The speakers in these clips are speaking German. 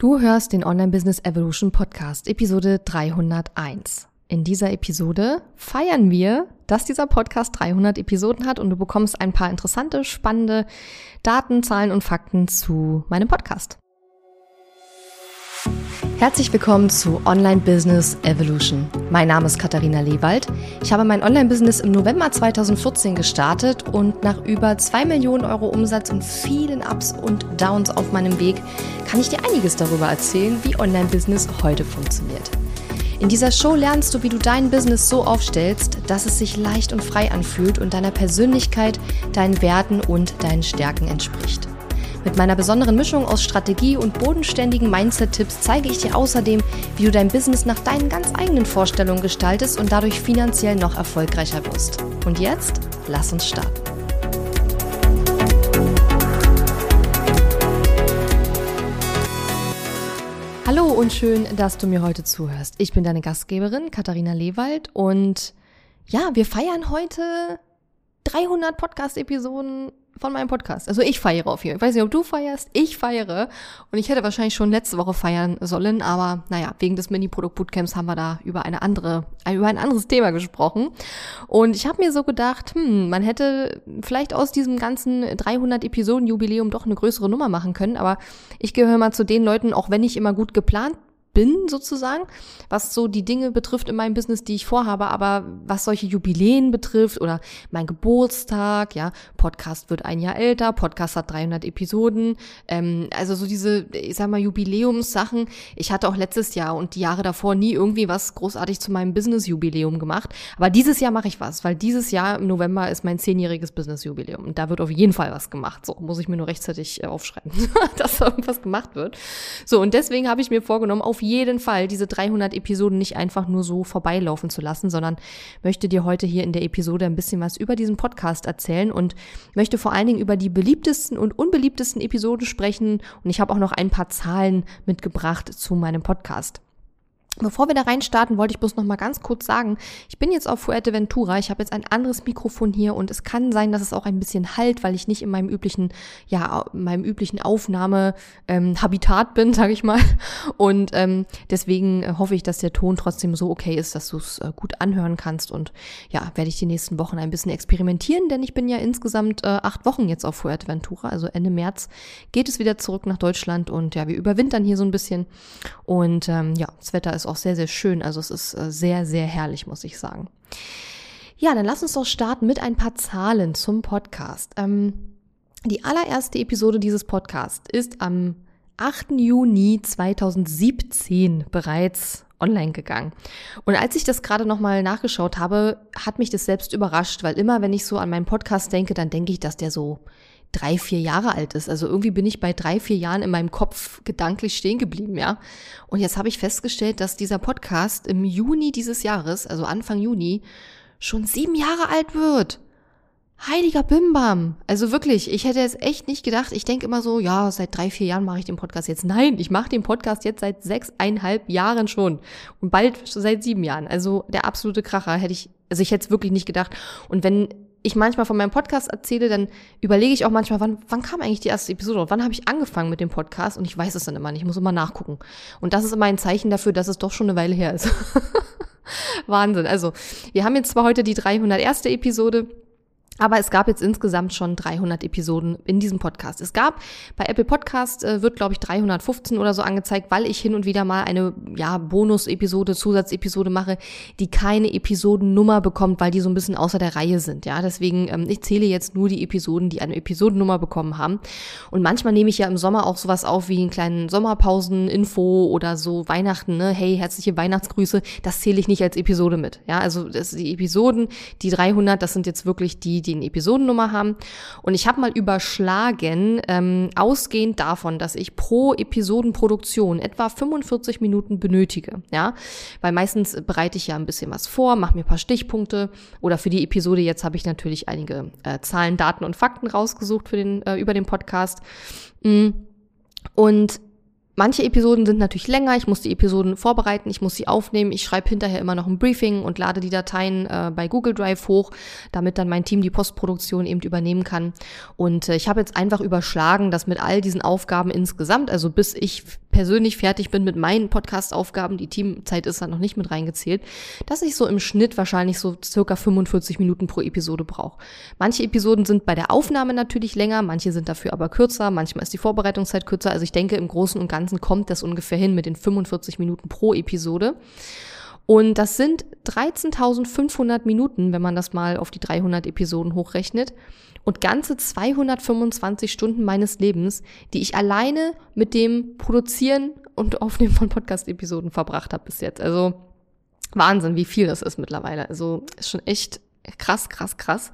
Du hörst den Online Business Evolution Podcast, Episode 301. In dieser Episode feiern wir, dass dieser Podcast 300 Episoden hat und du bekommst ein paar interessante, spannende Daten, Zahlen und Fakten zu meinem Podcast. Herzlich willkommen zu Online Business Evolution. Mein Name ist Katharina Lewald. Ich habe mein Online-Business im November 2014 gestartet und nach über zwei Millionen Euro Umsatz und vielen Ups und Downs auf meinem Weg kann ich dir einiges darüber erzählen, wie Online-Business heute funktioniert. In dieser Show lernst du, wie du dein Business so aufstellst, dass es sich leicht und frei anfühlt und deiner Persönlichkeit, deinen Werten und deinen Stärken entspricht. Mit meiner besonderen Mischung aus Strategie und bodenständigen Mindset-Tipps zeige ich dir außerdem, wie du dein Business nach deinen ganz eigenen Vorstellungen gestaltest und dadurch finanziell noch erfolgreicher wirst. Und jetzt, lass uns starten. Hallo und schön, dass du mir heute zuhörst. Ich bin deine Gastgeberin Katharina Lewald und ja, wir feiern heute 300 Podcast-Episoden von meinem Podcast. Also ich feiere auf jeden Fall. Ich weiß nicht, ob du feierst. Ich feiere. Und ich hätte wahrscheinlich schon letzte Woche feiern sollen. Aber naja, wegen des Mini-Produkt-Bootcamps haben wir da über eine andere, über ein anderes Thema gesprochen. Und ich habe mir so gedacht, hm, man hätte vielleicht aus diesem ganzen 300 Episoden-Jubiläum doch eine größere Nummer machen können. Aber ich gehöre mal zu den Leuten, auch wenn ich immer gut geplant bin, sozusagen, was so die Dinge betrifft in meinem Business, die ich vorhabe, aber was solche Jubiläen betrifft oder mein Geburtstag, ja, Podcast wird ein Jahr älter, Podcast hat 300 Episoden, ähm, also so diese, ich sag mal, Jubiläumssachen. Ich hatte auch letztes Jahr und die Jahre davor nie irgendwie was großartig zu meinem Business-Jubiläum gemacht, aber dieses Jahr mache ich was, weil dieses Jahr im November ist mein zehnjähriges Business-Jubiläum und da wird auf jeden Fall was gemacht. So, muss ich mir nur rechtzeitig äh, aufschreiben, dass irgendwas gemacht wird. So, und deswegen habe ich mir vorgenommen, auf jeden Fall diese 300 Episoden nicht einfach nur so vorbeilaufen zu lassen, sondern möchte dir heute hier in der Episode ein bisschen was über diesen Podcast erzählen und möchte vor allen Dingen über die beliebtesten und unbeliebtesten Episoden sprechen und ich habe auch noch ein paar Zahlen mitgebracht zu meinem Podcast. Bevor wir da reinstarten, wollte ich bloß noch mal ganz kurz sagen, ich bin jetzt auf Fuerteventura, ich habe jetzt ein anderes Mikrofon hier und es kann sein, dass es auch ein bisschen halt, weil ich nicht in meinem üblichen, ja, meinem üblichen Aufnahmehabitat ähm, bin, sage ich mal. Und ähm, deswegen äh, hoffe ich, dass der Ton trotzdem so okay ist, dass du es äh, gut anhören kannst. Und ja, werde ich die nächsten Wochen ein bisschen experimentieren, denn ich bin ja insgesamt äh, acht Wochen jetzt auf Fuerteventura, also Ende März geht es wieder zurück nach Deutschland und ja, wir überwintern hier so ein bisschen. Und ähm, ja, das Wetter ist auch sehr, sehr schön. Also es ist äh, sehr, sehr herrlich, muss ich sagen. Ja, dann lass uns doch starten mit ein paar Zahlen zum Podcast. Ähm, die allererste Episode dieses Podcasts ist am 8. Juni 2017 bereits online gegangen. Und als ich das gerade nochmal nachgeschaut habe, hat mich das selbst überrascht, weil immer, wenn ich so an meinen Podcast denke, dann denke ich, dass der so drei, vier Jahre alt ist. Also irgendwie bin ich bei drei, vier Jahren in meinem Kopf gedanklich stehen geblieben, ja. Und jetzt habe ich festgestellt, dass dieser Podcast im Juni dieses Jahres, also Anfang Juni, schon sieben Jahre alt wird. Heiliger Bimbam. Also wirklich, ich hätte jetzt echt nicht gedacht. Ich denke immer so, ja, seit drei, vier Jahren mache ich den Podcast jetzt. Nein, ich mache den Podcast jetzt seit sechseinhalb Jahren schon. Und bald seit sieben Jahren. Also der absolute Kracher hätte ich, also ich hätte es wirklich nicht gedacht. Und wenn ich manchmal von meinem Podcast erzähle, dann überlege ich auch manchmal, wann, wann kam eigentlich die erste Episode? Wann habe ich angefangen mit dem Podcast? Und ich weiß es dann immer nicht. Ich muss immer nachgucken. Und das ist immer ein Zeichen dafür, dass es doch schon eine Weile her ist. Wahnsinn. Also, wir haben jetzt zwar heute die 301. Episode. Aber es gab jetzt insgesamt schon 300 Episoden in diesem Podcast. Es gab bei Apple Podcast äh, wird glaube ich 315 oder so angezeigt, weil ich hin und wieder mal eine ja Bonus-Episode, Zusatzepisode mache, die keine Episodennummer bekommt, weil die so ein bisschen außer der Reihe sind. Ja, deswegen ähm, ich zähle jetzt nur die Episoden, die eine Episodennummer bekommen haben. Und manchmal nehme ich ja im Sommer auch sowas auf wie einen kleinen Sommerpausen-Info oder so Weihnachten. Ne? Hey, herzliche Weihnachtsgrüße. Das zähle ich nicht als Episode mit. Ja, also das, die Episoden, die 300, das sind jetzt wirklich die die eine Episodennummer haben. Und ich habe mal überschlagen, ähm, ausgehend davon, dass ich pro Episodenproduktion etwa 45 Minuten benötige. Ja, weil meistens bereite ich ja ein bisschen was vor, mache mir ein paar Stichpunkte oder für die Episode jetzt habe ich natürlich einige äh, Zahlen, Daten und Fakten rausgesucht für den äh, über den Podcast. Mm. Und Manche Episoden sind natürlich länger, ich muss die Episoden vorbereiten, ich muss sie aufnehmen, ich schreibe hinterher immer noch ein Briefing und lade die Dateien äh, bei Google Drive hoch, damit dann mein Team die Postproduktion eben übernehmen kann. Und äh, ich habe jetzt einfach überschlagen, dass mit all diesen Aufgaben insgesamt, also bis ich persönlich fertig bin mit meinen Podcast-Aufgaben, die Teamzeit ist da noch nicht mit reingezählt, dass ich so im Schnitt wahrscheinlich so circa 45 Minuten pro Episode brauche. Manche Episoden sind bei der Aufnahme natürlich länger, manche sind dafür aber kürzer, manchmal ist die Vorbereitungszeit kürzer. Also ich denke, im Großen und Ganzen kommt das ungefähr hin mit den 45 Minuten pro Episode. Und das sind 13.500 Minuten, wenn man das mal auf die 300 Episoden hochrechnet. Und ganze 225 Stunden meines Lebens, die ich alleine mit dem Produzieren und Aufnehmen von Podcast-Episoden verbracht habe bis jetzt. Also Wahnsinn, wie viel das ist mittlerweile. Also ist schon echt krass, krass, krass.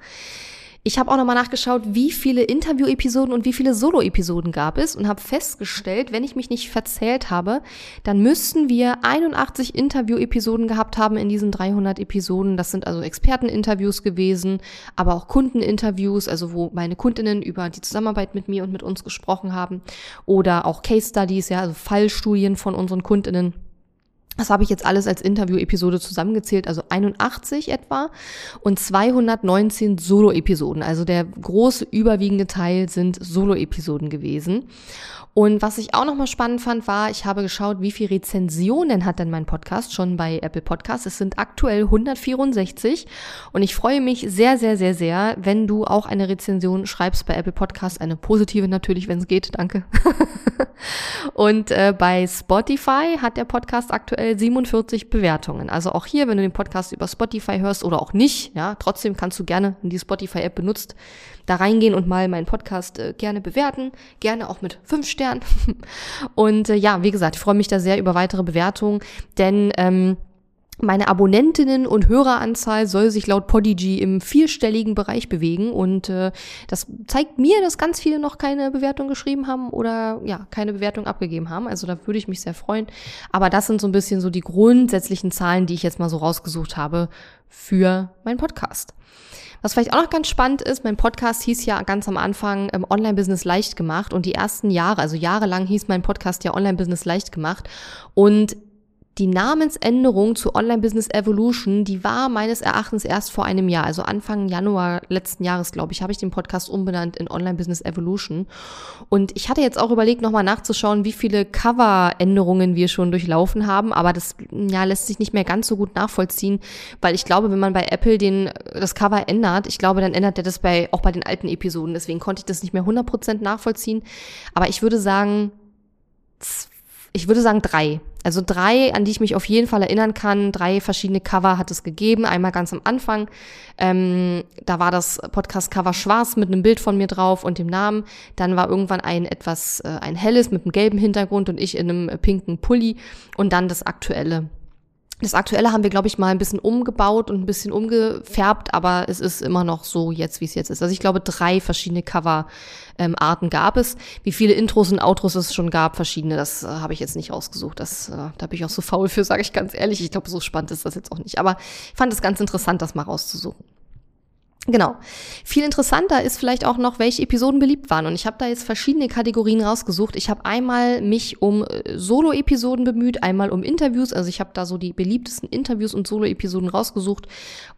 Ich habe auch nochmal nachgeschaut, wie viele Interview-Episoden und wie viele Solo-Episoden gab es und habe festgestellt, wenn ich mich nicht verzählt habe, dann müssten wir 81 Interview-Episoden gehabt haben in diesen 300 Episoden. Das sind also Experteninterviews gewesen, aber auch Kundeninterviews, also wo meine Kundinnen über die Zusammenarbeit mit mir und mit uns gesprochen haben oder auch Case Studies, ja, also Fallstudien von unseren Kundinnen. Das habe ich jetzt alles als Interview-Episode zusammengezählt, also 81 etwa und 219 Solo-Episoden. Also der große überwiegende Teil sind Solo-Episoden gewesen. Und was ich auch nochmal spannend fand, war, ich habe geschaut, wie viele Rezensionen hat denn mein Podcast schon bei Apple Podcasts. Es sind aktuell 164 und ich freue mich sehr, sehr, sehr, sehr, wenn du auch eine Rezension schreibst bei Apple Podcasts, eine positive natürlich, wenn es geht, danke. und äh, bei Spotify hat der Podcast aktuell 47 Bewertungen. Also auch hier, wenn du den Podcast über Spotify hörst oder auch nicht, ja, trotzdem kannst du gerne, wenn die Spotify-App benutzt, da reingehen und mal meinen Podcast äh, gerne bewerten, gerne auch mit fünf Sternen. und äh, ja, wie gesagt, ich freue mich da sehr über weitere Bewertungen, denn ähm, meine Abonnentinnen und Höreranzahl soll sich laut Podigy im vierstelligen Bereich bewegen und äh, das zeigt mir, dass ganz viele noch keine Bewertung geschrieben haben oder ja, keine Bewertung abgegeben haben. Also da würde ich mich sehr freuen. Aber das sind so ein bisschen so die grundsätzlichen Zahlen, die ich jetzt mal so rausgesucht habe für meinen Podcast. Was vielleicht auch noch ganz spannend ist, mein Podcast hieß ja ganz am Anfang ähm, Online-Business leicht gemacht. Und die ersten Jahre, also jahrelang hieß mein Podcast ja Online-Business leicht gemacht. Und die Namensänderung zu Online Business Evolution, die war meines Erachtens erst vor einem Jahr, also Anfang Januar letzten Jahres, glaube ich, habe ich den Podcast umbenannt in Online Business Evolution. Und ich hatte jetzt auch überlegt, nochmal nachzuschauen, wie viele Cover-Änderungen wir schon durchlaufen haben, aber das ja, lässt sich nicht mehr ganz so gut nachvollziehen, weil ich glaube, wenn man bei Apple den, das Cover ändert, ich glaube, dann ändert er das bei, auch bei den alten Episoden. Deswegen konnte ich das nicht mehr 100% nachvollziehen. Aber ich würde sagen, ich würde sagen drei. Also drei, an die ich mich auf jeden Fall erinnern kann. Drei verschiedene Cover hat es gegeben. Einmal ganz am Anfang. Ähm, da war das Podcast-Cover schwarz mit einem Bild von mir drauf und dem Namen. Dann war irgendwann ein etwas, äh, ein helles mit einem gelben Hintergrund und ich in einem pinken Pulli. Und dann das aktuelle das aktuelle haben wir, glaube ich, mal ein bisschen umgebaut und ein bisschen umgefärbt, aber es ist immer noch so jetzt, wie es jetzt ist. Also ich glaube, drei verschiedene Cover-Arten ähm, gab es. Wie viele Intros und Outros es schon gab, verschiedene, das äh, habe ich jetzt nicht rausgesucht. Das, äh, da bin ich auch so faul für, sage ich ganz ehrlich. Ich glaube, so spannend ist das jetzt auch nicht. Aber ich fand es ganz interessant, das mal rauszusuchen. Genau. Viel interessanter ist vielleicht auch noch, welche Episoden beliebt waren. Und ich habe da jetzt verschiedene Kategorien rausgesucht. Ich habe einmal mich um äh, Solo-Episoden bemüht, einmal um Interviews. Also ich habe da so die beliebtesten Interviews und Solo-Episoden rausgesucht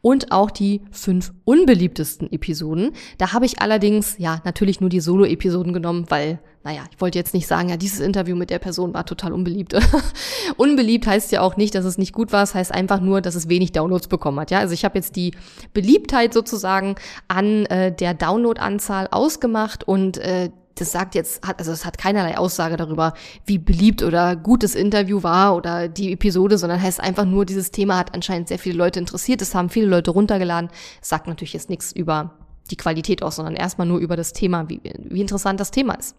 und auch die fünf unbeliebtesten Episoden. Da habe ich allerdings, ja, natürlich nur die Solo-Episoden genommen, weil naja, ich wollte jetzt nicht sagen, ja, dieses Interview mit der Person war total unbeliebt. unbeliebt heißt ja auch nicht, dass es nicht gut war, es heißt einfach nur, dass es wenig Downloads bekommen hat. Ja, also ich habe jetzt die Beliebtheit sozusagen an äh, der Downloadanzahl ausgemacht und äh, das sagt jetzt, hat, also es hat keinerlei Aussage darüber, wie beliebt oder gut das Interview war oder die Episode, sondern heißt einfach nur, dieses Thema hat anscheinend sehr viele Leute interessiert, es haben viele Leute runtergeladen. Sagt natürlich jetzt nichts über die Qualität aus, sondern erstmal nur über das Thema, wie, wie interessant das Thema ist.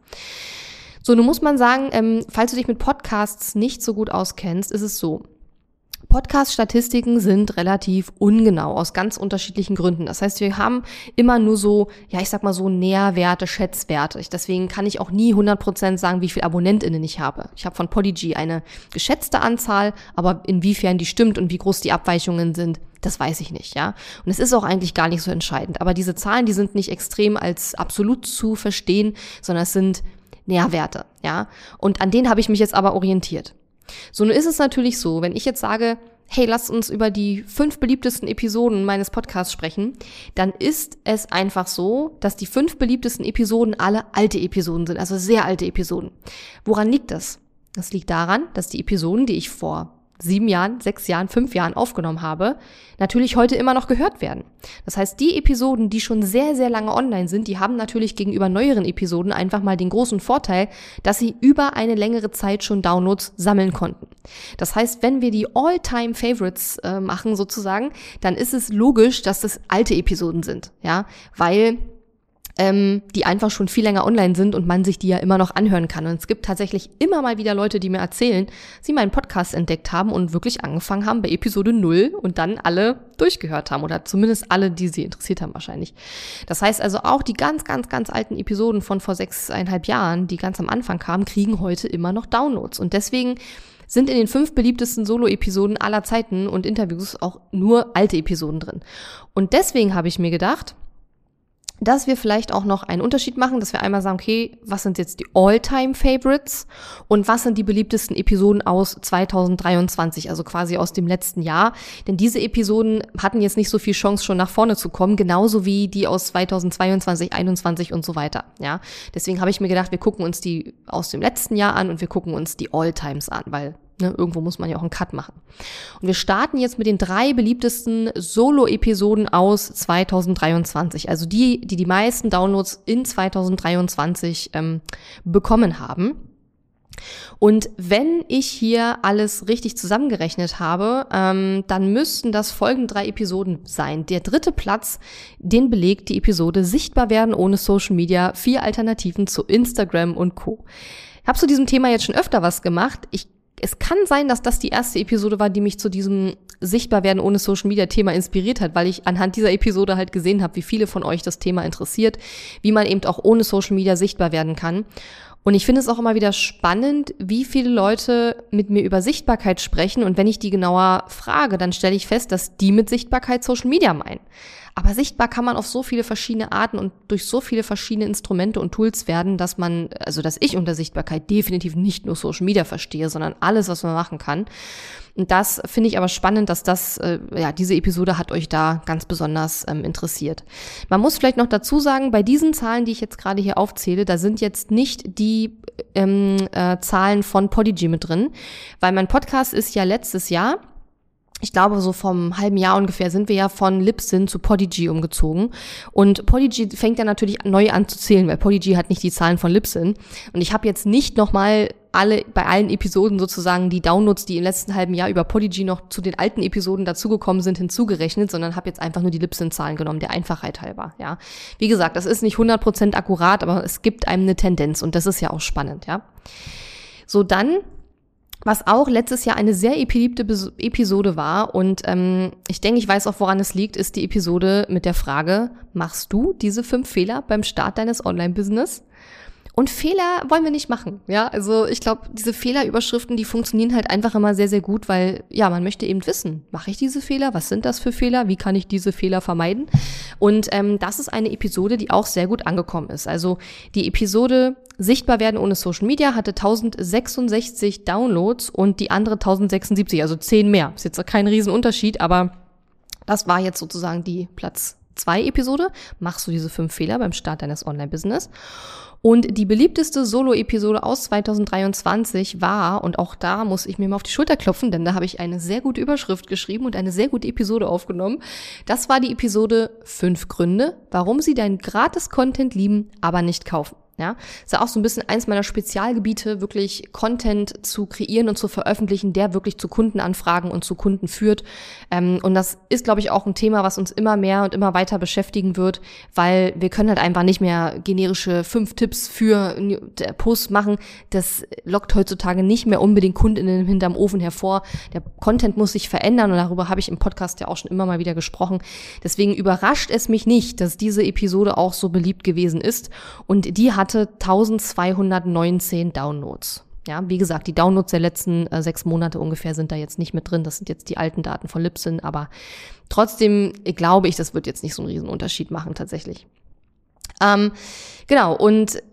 So, nun muss man sagen, ähm, falls du dich mit Podcasts nicht so gut auskennst, ist es so. Podcast-Statistiken sind relativ ungenau aus ganz unterschiedlichen Gründen. Das heißt, wir haben immer nur so, ja, ich sag mal so Nährwerte, Schätzwerte. Deswegen kann ich auch nie 100% sagen, wie viel AbonnentInnen ich habe. Ich habe von Podigy eine geschätzte Anzahl, aber inwiefern die stimmt und wie groß die Abweichungen sind, das weiß ich nicht, ja. Und es ist auch eigentlich gar nicht so entscheidend. Aber diese Zahlen, die sind nicht extrem als absolut zu verstehen, sondern es sind Nährwerte, ja. Und an denen habe ich mich jetzt aber orientiert. So, nun ist es natürlich so, wenn ich jetzt sage, hey, lass uns über die fünf beliebtesten Episoden meines Podcasts sprechen, dann ist es einfach so, dass die fünf beliebtesten Episoden alle alte Episoden sind, also sehr alte Episoden. Woran liegt das? Das liegt daran, dass die Episoden, die ich vor sieben Jahren, sechs Jahren, fünf Jahren aufgenommen habe, natürlich heute immer noch gehört werden. Das heißt, die Episoden, die schon sehr, sehr lange online sind, die haben natürlich gegenüber neueren Episoden einfach mal den großen Vorteil, dass sie über eine längere Zeit schon Downloads sammeln konnten. Das heißt, wenn wir die All-Time-Favorites äh, machen sozusagen, dann ist es logisch, dass das alte Episoden sind, ja, weil ähm, die einfach schon viel länger online sind und man sich die ja immer noch anhören kann. Und es gibt tatsächlich immer mal wieder Leute, die mir erzählen, sie meinen Podcast entdeckt haben und wirklich angefangen haben bei Episode 0 und dann alle durchgehört haben oder zumindest alle, die sie interessiert haben wahrscheinlich. Das heißt also auch die ganz, ganz, ganz alten Episoden von vor sechseinhalb Jahren, die ganz am Anfang kamen, kriegen heute immer noch Downloads. Und deswegen sind in den fünf beliebtesten Solo-Episoden aller Zeiten und Interviews auch nur alte Episoden drin. Und deswegen habe ich mir gedacht, dass wir vielleicht auch noch einen Unterschied machen, dass wir einmal sagen, okay, was sind jetzt die All-Time-Favorites und was sind die beliebtesten Episoden aus 2023, also quasi aus dem letzten Jahr. Denn diese Episoden hatten jetzt nicht so viel Chance, schon nach vorne zu kommen, genauso wie die aus 2022, 2021 und so weiter. Ja, deswegen habe ich mir gedacht, wir gucken uns die aus dem letzten Jahr an und wir gucken uns die All-Times an, weil Ne, irgendwo muss man ja auch einen Cut machen. Und wir starten jetzt mit den drei beliebtesten Solo-Episoden aus 2023. Also die, die die meisten Downloads in 2023 ähm, bekommen haben. Und wenn ich hier alles richtig zusammengerechnet habe, ähm, dann müssten das folgende drei Episoden sein. Der dritte Platz, den belegt die Episode Sichtbar werden ohne Social Media, vier Alternativen zu Instagram und Co. Ich habe zu diesem Thema jetzt schon öfter was gemacht. Ich es kann sein, dass das die erste Episode war, die mich zu diesem Sichtbarwerden ohne Social Media Thema inspiriert hat, weil ich anhand dieser Episode halt gesehen habe, wie viele von euch das Thema interessiert, wie man eben auch ohne Social Media sichtbar werden kann. Und ich finde es auch immer wieder spannend, wie viele Leute mit mir über Sichtbarkeit sprechen. Und wenn ich die genauer frage, dann stelle ich fest, dass die mit Sichtbarkeit Social Media meinen. Aber sichtbar kann man auf so viele verschiedene Arten und durch so viele verschiedene Instrumente und Tools werden, dass man, also dass ich unter Sichtbarkeit definitiv nicht nur Social Media verstehe, sondern alles, was man machen kann. Und das finde ich aber spannend, dass das, äh, ja, diese Episode hat euch da ganz besonders ähm, interessiert. Man muss vielleicht noch dazu sagen, bei diesen Zahlen, die ich jetzt gerade hier aufzähle, da sind jetzt nicht die ähm, äh, Zahlen von Podigy mit drin, weil mein Podcast ist ja letztes Jahr ich glaube, so vom halben Jahr ungefähr sind wir ja von Libsyn zu Podigy umgezogen. Und Podigy fängt ja natürlich neu an zu zählen, weil Podigy hat nicht die Zahlen von Libsyn. Und ich habe jetzt nicht nochmal alle, bei allen Episoden sozusagen die Downloads, die im letzten halben Jahr über Podigy noch zu den alten Episoden dazugekommen sind, hinzugerechnet, sondern habe jetzt einfach nur die Libsyn-Zahlen genommen, der Einfachheit halber, ja. Wie gesagt, das ist nicht 100% akkurat, aber es gibt einem eine Tendenz und das ist ja auch spannend, ja. So, dann was auch letztes Jahr eine sehr beliebte Episode war und ähm, ich denke, ich weiß auch, woran es liegt, ist die Episode mit der Frage, machst du diese fünf Fehler beim Start deines Online-Business? Und Fehler wollen wir nicht machen. Ja, also ich glaube, diese Fehlerüberschriften, die funktionieren halt einfach immer sehr, sehr gut, weil ja, man möchte eben wissen, mache ich diese Fehler? Was sind das für Fehler? Wie kann ich diese Fehler vermeiden? Und ähm, das ist eine Episode, die auch sehr gut angekommen ist. Also die Episode Sichtbar werden ohne Social Media hatte 1066 Downloads und die andere 1076, also 10 mehr. Ist jetzt kein Riesenunterschied, aber das war jetzt sozusagen die Platz zwei Episode. Machst du diese fünf Fehler beim Start deines Online-Business? Und die beliebteste Solo-Episode aus 2023 war, und auch da muss ich mir mal auf die Schulter klopfen, denn da habe ich eine sehr gute Überschrift geschrieben und eine sehr gute Episode aufgenommen. Das war die Episode fünf Gründe, warum sie deinen Gratis-Content lieben, aber nicht kaufen. Ja, ist ja auch so ein bisschen eins meiner Spezialgebiete, wirklich Content zu kreieren und zu veröffentlichen, der wirklich zu Kundenanfragen und zu Kunden führt. Ähm, und das ist, glaube ich, auch ein Thema, was uns immer mehr und immer weiter beschäftigen wird, weil wir können halt einfach nicht mehr generische fünf Tipps für Posts machen. Das lockt heutzutage nicht mehr unbedingt Kundinnen hinterm Ofen hervor. Der Content muss sich verändern und darüber habe ich im Podcast ja auch schon immer mal wieder gesprochen. Deswegen überrascht es mich nicht, dass diese Episode auch so beliebt gewesen ist und die hat hatte 1219 Downloads. Ja, wie gesagt, die Downloads der letzten äh, sechs Monate ungefähr sind da jetzt nicht mit drin. Das sind jetzt die alten Daten von Libsyn, aber trotzdem glaube ich, das wird jetzt nicht so einen riesen Unterschied machen tatsächlich. Ähm, genau, und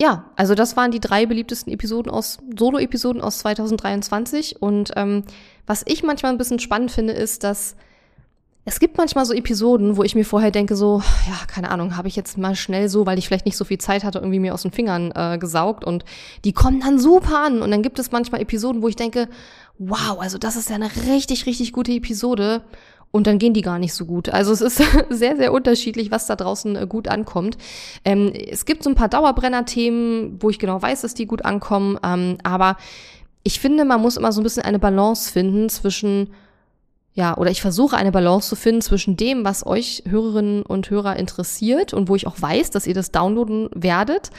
ja, also das waren die drei beliebtesten Episoden aus, Solo-Episoden aus 2023. Und ähm, was ich manchmal ein bisschen spannend finde, ist, dass es gibt manchmal so Episoden, wo ich mir vorher denke, so, ja, keine Ahnung, habe ich jetzt mal schnell so, weil ich vielleicht nicht so viel Zeit hatte, irgendwie mir aus den Fingern äh, gesaugt und die kommen dann super an. Und dann gibt es manchmal Episoden, wo ich denke, wow, also das ist ja eine richtig, richtig gute Episode. Und dann gehen die gar nicht so gut. Also es ist sehr, sehr unterschiedlich, was da draußen äh, gut ankommt. Ähm, es gibt so ein paar Dauerbrenner-Themen, wo ich genau weiß, dass die gut ankommen. Ähm, aber ich finde, man muss immer so ein bisschen eine Balance finden zwischen ja, oder ich versuche eine Balance zu finden zwischen dem, was euch Hörerinnen und Hörer interessiert und wo ich auch weiß, dass ihr das downloaden werdet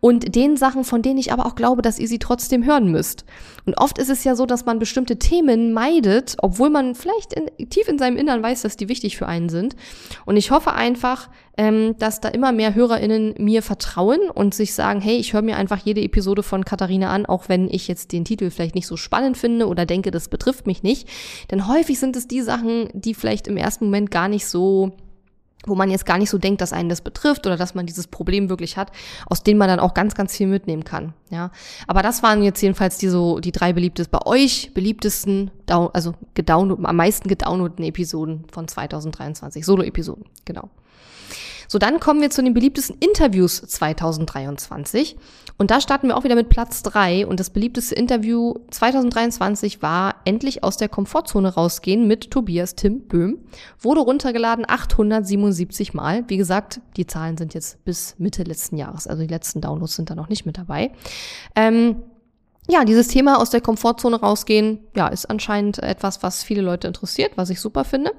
und den Sachen, von denen ich aber auch glaube, dass ihr sie trotzdem hören müsst. Und oft ist es ja so, dass man bestimmte Themen meidet, obwohl man vielleicht in, tief in seinem Innern weiß, dass die wichtig für einen sind. Und ich hoffe einfach, ähm, dass da immer mehr HörerInnen mir vertrauen und sich sagen, hey, ich höre mir einfach jede Episode von Katharina an, auch wenn ich jetzt den Titel vielleicht nicht so spannend finde oder denke, das betrifft mich nicht. Denn häufig sind es die Sachen, die vielleicht im ersten Moment gar nicht so wo man jetzt gar nicht so denkt, dass einen das betrifft oder dass man dieses Problem wirklich hat, aus denen man dann auch ganz, ganz viel mitnehmen kann. Ja, aber das waren jetzt jedenfalls die so die drei beliebtesten bei euch beliebtesten, also gedownload, am meisten gedownloadeten Episoden von 2023, Solo-Episoden, genau. So, dann kommen wir zu den beliebtesten Interviews 2023. Und da starten wir auch wieder mit Platz drei. Und das beliebteste Interview 2023 war endlich aus der Komfortzone rausgehen mit Tobias Tim Böhm. Wurde runtergeladen 877 Mal. Wie gesagt, die Zahlen sind jetzt bis Mitte letzten Jahres. Also die letzten Downloads sind da noch nicht mit dabei. Ähm, ja, dieses Thema aus der Komfortzone rausgehen, ja, ist anscheinend etwas, was viele Leute interessiert, was ich super finde.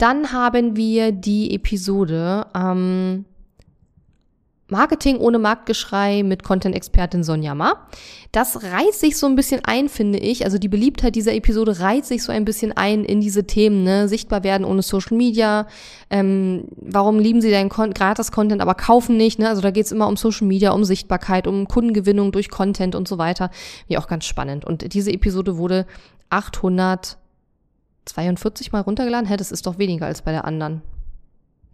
Dann haben wir die Episode ähm, Marketing ohne Marktgeschrei mit Content-Expertin Sonja Ma. Das reiht sich so ein bisschen ein, finde ich. Also die Beliebtheit dieser Episode reiht sich so ein bisschen ein in diese Themen, ne? Sichtbar werden ohne Social Media. Ähm, warum lieben sie deinen Gratis-Content, aber kaufen nicht? Ne? Also da geht's immer um Social Media, um Sichtbarkeit, um Kundengewinnung durch Content und so weiter. Ja, auch ganz spannend. Und diese Episode wurde 800 42 Mal runtergeladen? Hä, das ist doch weniger als bei der anderen.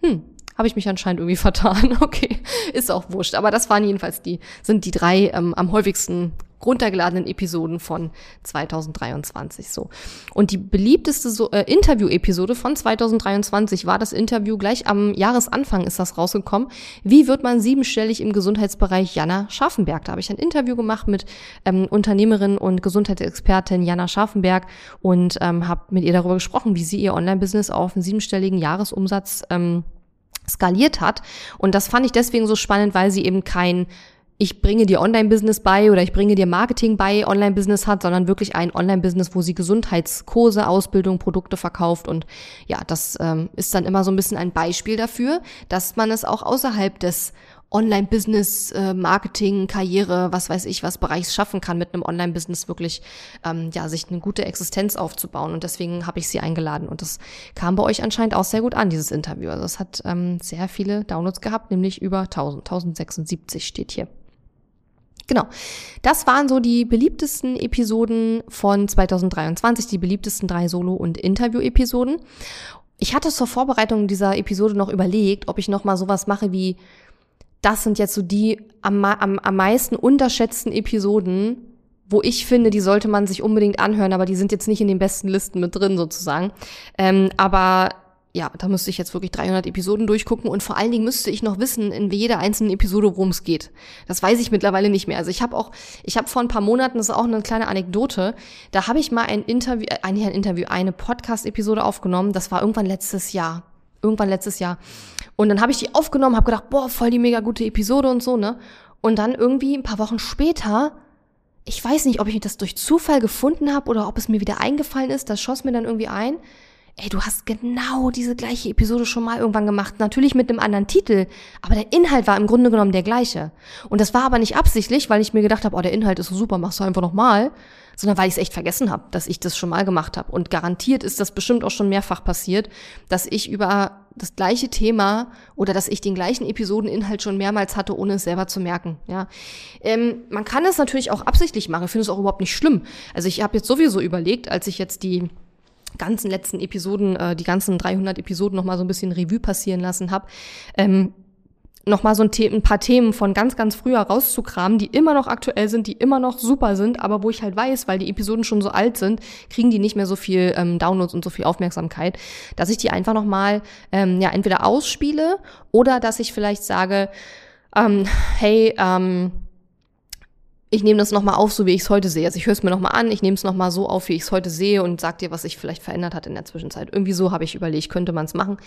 Hm, habe ich mich anscheinend irgendwie vertan. Okay, ist auch wurscht. Aber das waren jedenfalls die, sind die drei ähm, am häufigsten runtergeladenen Episoden von 2023 so. Und die beliebteste so, äh, Interview-Episode von 2023 war das Interview gleich am Jahresanfang ist das rausgekommen. Wie wird man siebenstellig im Gesundheitsbereich Jana Scharfenberg? Da habe ich ein Interview gemacht mit ähm, Unternehmerin und Gesundheitsexpertin Jana Scharfenberg und ähm, habe mit ihr darüber gesprochen, wie sie ihr Online-Business auf einen siebenstelligen Jahresumsatz ähm, skaliert hat. Und das fand ich deswegen so spannend, weil sie eben kein ich bringe dir Online-Business bei oder ich bringe dir Marketing bei Online-Business hat, sondern wirklich ein Online-Business, wo sie Gesundheitskurse, Ausbildung, Produkte verkauft. Und ja, das ähm, ist dann immer so ein bisschen ein Beispiel dafür, dass man es auch außerhalb des Online-Business, äh, Marketing, Karriere, was weiß ich, was Bereichs schaffen kann, mit einem Online-Business wirklich, ähm, ja, sich eine gute Existenz aufzubauen. Und deswegen habe ich sie eingeladen. Und das kam bei euch anscheinend auch sehr gut an, dieses Interview. Also es hat ähm, sehr viele Downloads gehabt, nämlich über 1000, 1076 steht hier. Genau. Das waren so die beliebtesten Episoden von 2023, die beliebtesten drei Solo- und Interview-Episoden. Ich hatte zur Vorbereitung dieser Episode noch überlegt, ob ich noch mal sowas mache wie das sind jetzt so die am, am, am meisten unterschätzten Episoden, wo ich finde, die sollte man sich unbedingt anhören, aber die sind jetzt nicht in den besten Listen mit drin sozusagen. Ähm, aber ja, da müsste ich jetzt wirklich 300 Episoden durchgucken und vor allen Dingen müsste ich noch wissen, in jeder einzelnen Episode, worum es geht. Das weiß ich mittlerweile nicht mehr. Also ich habe auch, ich habe vor ein paar Monaten, das ist auch eine kleine Anekdote, da habe ich mal ein Interview, äh, ein Interview, eine Podcast-Episode aufgenommen. Das war irgendwann letztes Jahr, irgendwann letztes Jahr. Und dann habe ich die aufgenommen, habe gedacht, boah, voll die mega gute Episode und so ne. Und dann irgendwie ein paar Wochen später ich weiß nicht, ob ich das durch Zufall gefunden habe oder ob es mir wieder eingefallen ist. Das schoss mir dann irgendwie ein ey, du hast genau diese gleiche Episode schon mal irgendwann gemacht, natürlich mit einem anderen Titel, aber der Inhalt war im Grunde genommen der gleiche. Und das war aber nicht absichtlich, weil ich mir gedacht habe, oh, der Inhalt ist so super, machst du einfach nochmal, sondern weil ich es echt vergessen habe, dass ich das schon mal gemacht habe. Und garantiert ist das bestimmt auch schon mehrfach passiert, dass ich über das gleiche Thema oder dass ich den gleichen Episodeninhalt schon mehrmals hatte, ohne es selber zu merken. Ja, ähm, man kann es natürlich auch absichtlich machen. Ich finde es auch überhaupt nicht schlimm. Also ich habe jetzt sowieso überlegt, als ich jetzt die ganzen letzten Episoden, äh, die ganzen 300 Episoden noch mal so ein bisschen Revue passieren lassen habe, ähm, nochmal so ein, ein, paar Themen von ganz, ganz früher rauszukramen, die immer noch aktuell sind, die immer noch super sind, aber wo ich halt weiß, weil die Episoden schon so alt sind, kriegen die nicht mehr so viel ähm, Downloads und so viel Aufmerksamkeit, dass ich die einfach nochmal ähm, ja, entweder ausspiele oder dass ich vielleicht sage, ähm, hey, ähm, ich nehme das nochmal auf, so wie ich es heute sehe. Also ich höre es mir nochmal an, ich nehme es nochmal so auf, wie ich es heute sehe und sag dir, was sich vielleicht verändert hat in der Zwischenzeit. Irgendwie so habe ich überlegt, könnte man es machen.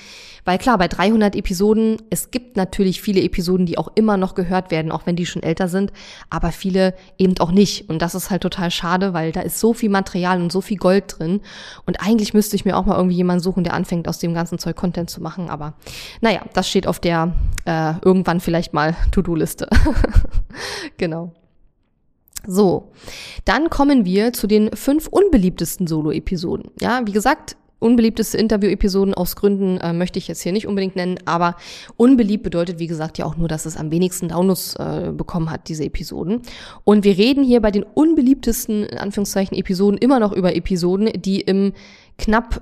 Weil klar, bei 300 Episoden, es gibt natürlich viele Episoden, die auch immer noch gehört werden, auch wenn die schon älter sind, aber viele eben auch nicht. Und das ist halt total schade, weil da ist so viel Material und so viel Gold drin. Und eigentlich müsste ich mir auch mal irgendwie jemanden suchen, der anfängt, aus dem ganzen Zeug Content zu machen. Aber naja, das steht auf der äh, irgendwann vielleicht mal To-Do-Liste. genau. So, dann kommen wir zu den fünf unbeliebtesten Solo-Episoden. Ja, wie gesagt, unbeliebteste Interview-Episoden aus Gründen äh, möchte ich jetzt hier nicht unbedingt nennen, aber unbeliebt bedeutet, wie gesagt, ja auch nur, dass es am wenigsten Downloads äh, bekommen hat, diese Episoden. Und wir reden hier bei den unbeliebtesten, in Anführungszeichen, Episoden immer noch über Episoden, die im knapp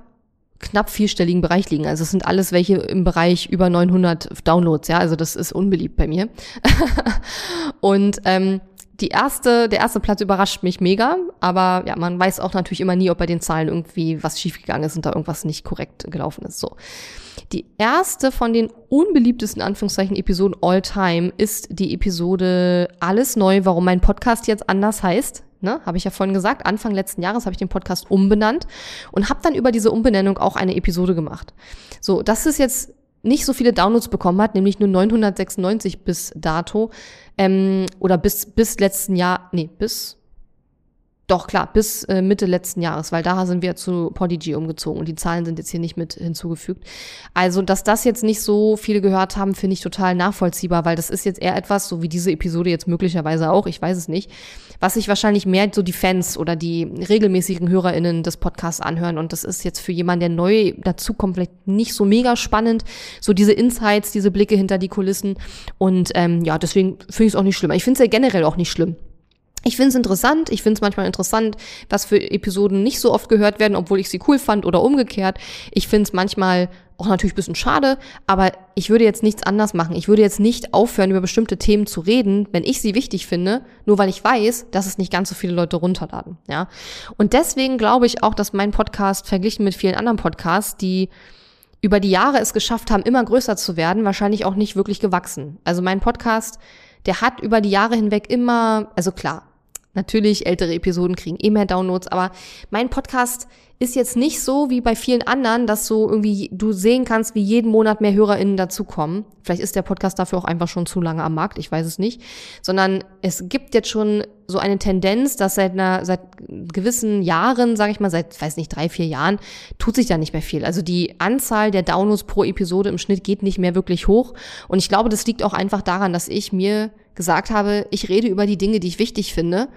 knapp vierstelligen Bereich liegen. Also es sind alles welche im Bereich über 900 Downloads, ja, also das ist unbeliebt bei mir. und ähm, die erste, der erste Platz überrascht mich mega, aber ja, man weiß auch natürlich immer nie, ob bei den Zahlen irgendwie was schiefgegangen ist und da irgendwas nicht korrekt gelaufen ist. So. Die erste von den unbeliebtesten Anführungszeichen Episoden all time ist die Episode Alles neu, warum mein Podcast jetzt anders heißt. Ne, habe ich ja vorhin gesagt, Anfang letzten Jahres habe ich den Podcast umbenannt und habe dann über diese Umbenennung auch eine Episode gemacht. So, das ist jetzt nicht so viele Downloads bekommen hat, nämlich nur 996 bis dato, ähm, oder bis, bis letzten Jahr, nee, bis doch, klar, bis äh, Mitte letzten Jahres, weil da sind wir zu Podigy umgezogen und die Zahlen sind jetzt hier nicht mit hinzugefügt. Also, dass das jetzt nicht so viele gehört haben, finde ich total nachvollziehbar, weil das ist jetzt eher etwas, so wie diese Episode jetzt möglicherweise auch, ich weiß es nicht, was sich wahrscheinlich mehr so die Fans oder die regelmäßigen HörerInnen des Podcasts anhören und das ist jetzt für jemanden, der neu dazukommt, vielleicht nicht so mega spannend, so diese Insights, diese Blicke hinter die Kulissen und ähm, ja, deswegen finde ich es auch nicht schlimm. Ich finde es ja generell auch nicht schlimm ich finde es interessant, ich finde es manchmal interessant, was für Episoden nicht so oft gehört werden, obwohl ich sie cool fand oder umgekehrt. Ich finde es manchmal auch natürlich bisschen schade, aber ich würde jetzt nichts anders machen. Ich würde jetzt nicht aufhören, über bestimmte Themen zu reden, wenn ich sie wichtig finde, nur weil ich weiß, dass es nicht ganz so viele Leute runterladen, ja. Und deswegen glaube ich auch, dass mein Podcast verglichen mit vielen anderen Podcasts, die über die Jahre es geschafft haben, immer größer zu werden, wahrscheinlich auch nicht wirklich gewachsen. Also mein Podcast, der hat über die Jahre hinweg immer, also klar, Natürlich, ältere Episoden kriegen eh mehr Downloads, aber mein Podcast ist jetzt nicht so wie bei vielen anderen, dass so irgendwie du sehen kannst, wie jeden Monat mehr HörerInnen dazukommen. Vielleicht ist der Podcast dafür auch einfach schon zu lange am Markt, ich weiß es nicht. Sondern es gibt jetzt schon so eine Tendenz, dass seit einer, seit gewissen Jahren, sage ich mal, seit, weiß nicht, drei, vier Jahren, tut sich da nicht mehr viel. Also die Anzahl der Downloads pro Episode im Schnitt geht nicht mehr wirklich hoch. Und ich glaube, das liegt auch einfach daran, dass ich mir gesagt habe, ich rede über die Dinge, die ich wichtig finde